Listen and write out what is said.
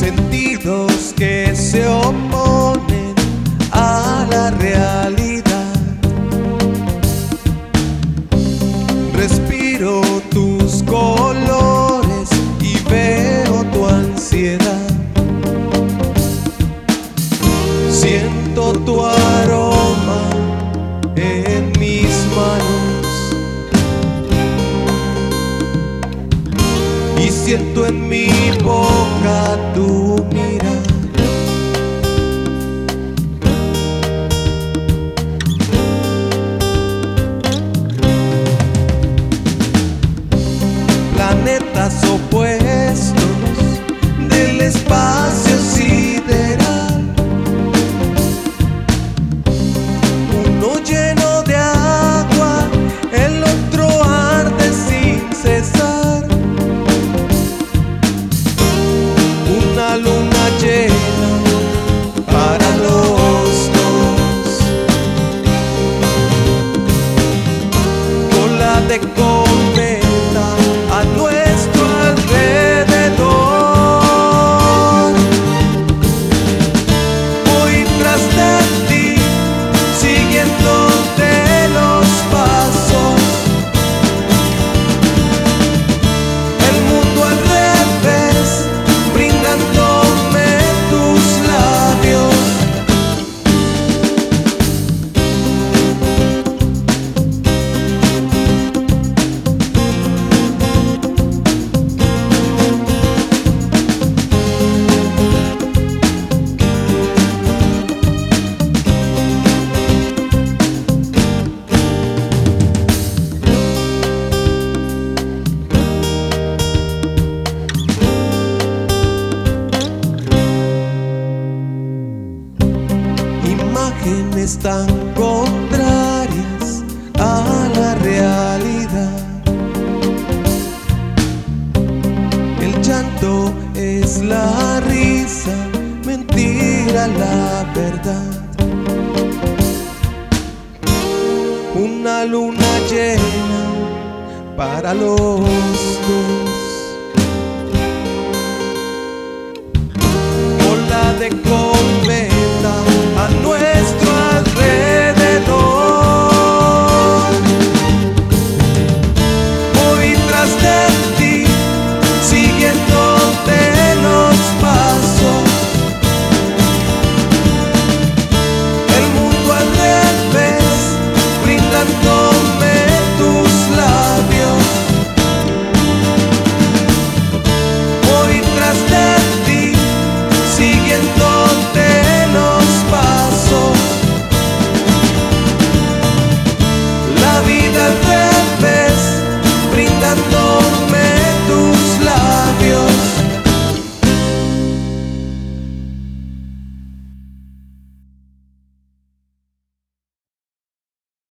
sentidos que se oponen a la realidad. Siento en mi boca tu mirada. Planetas opuestos del espacio Imágenes tan contrarias a la realidad. El llanto es la risa, mentira la verdad. Una luna llena para los dos. Ola de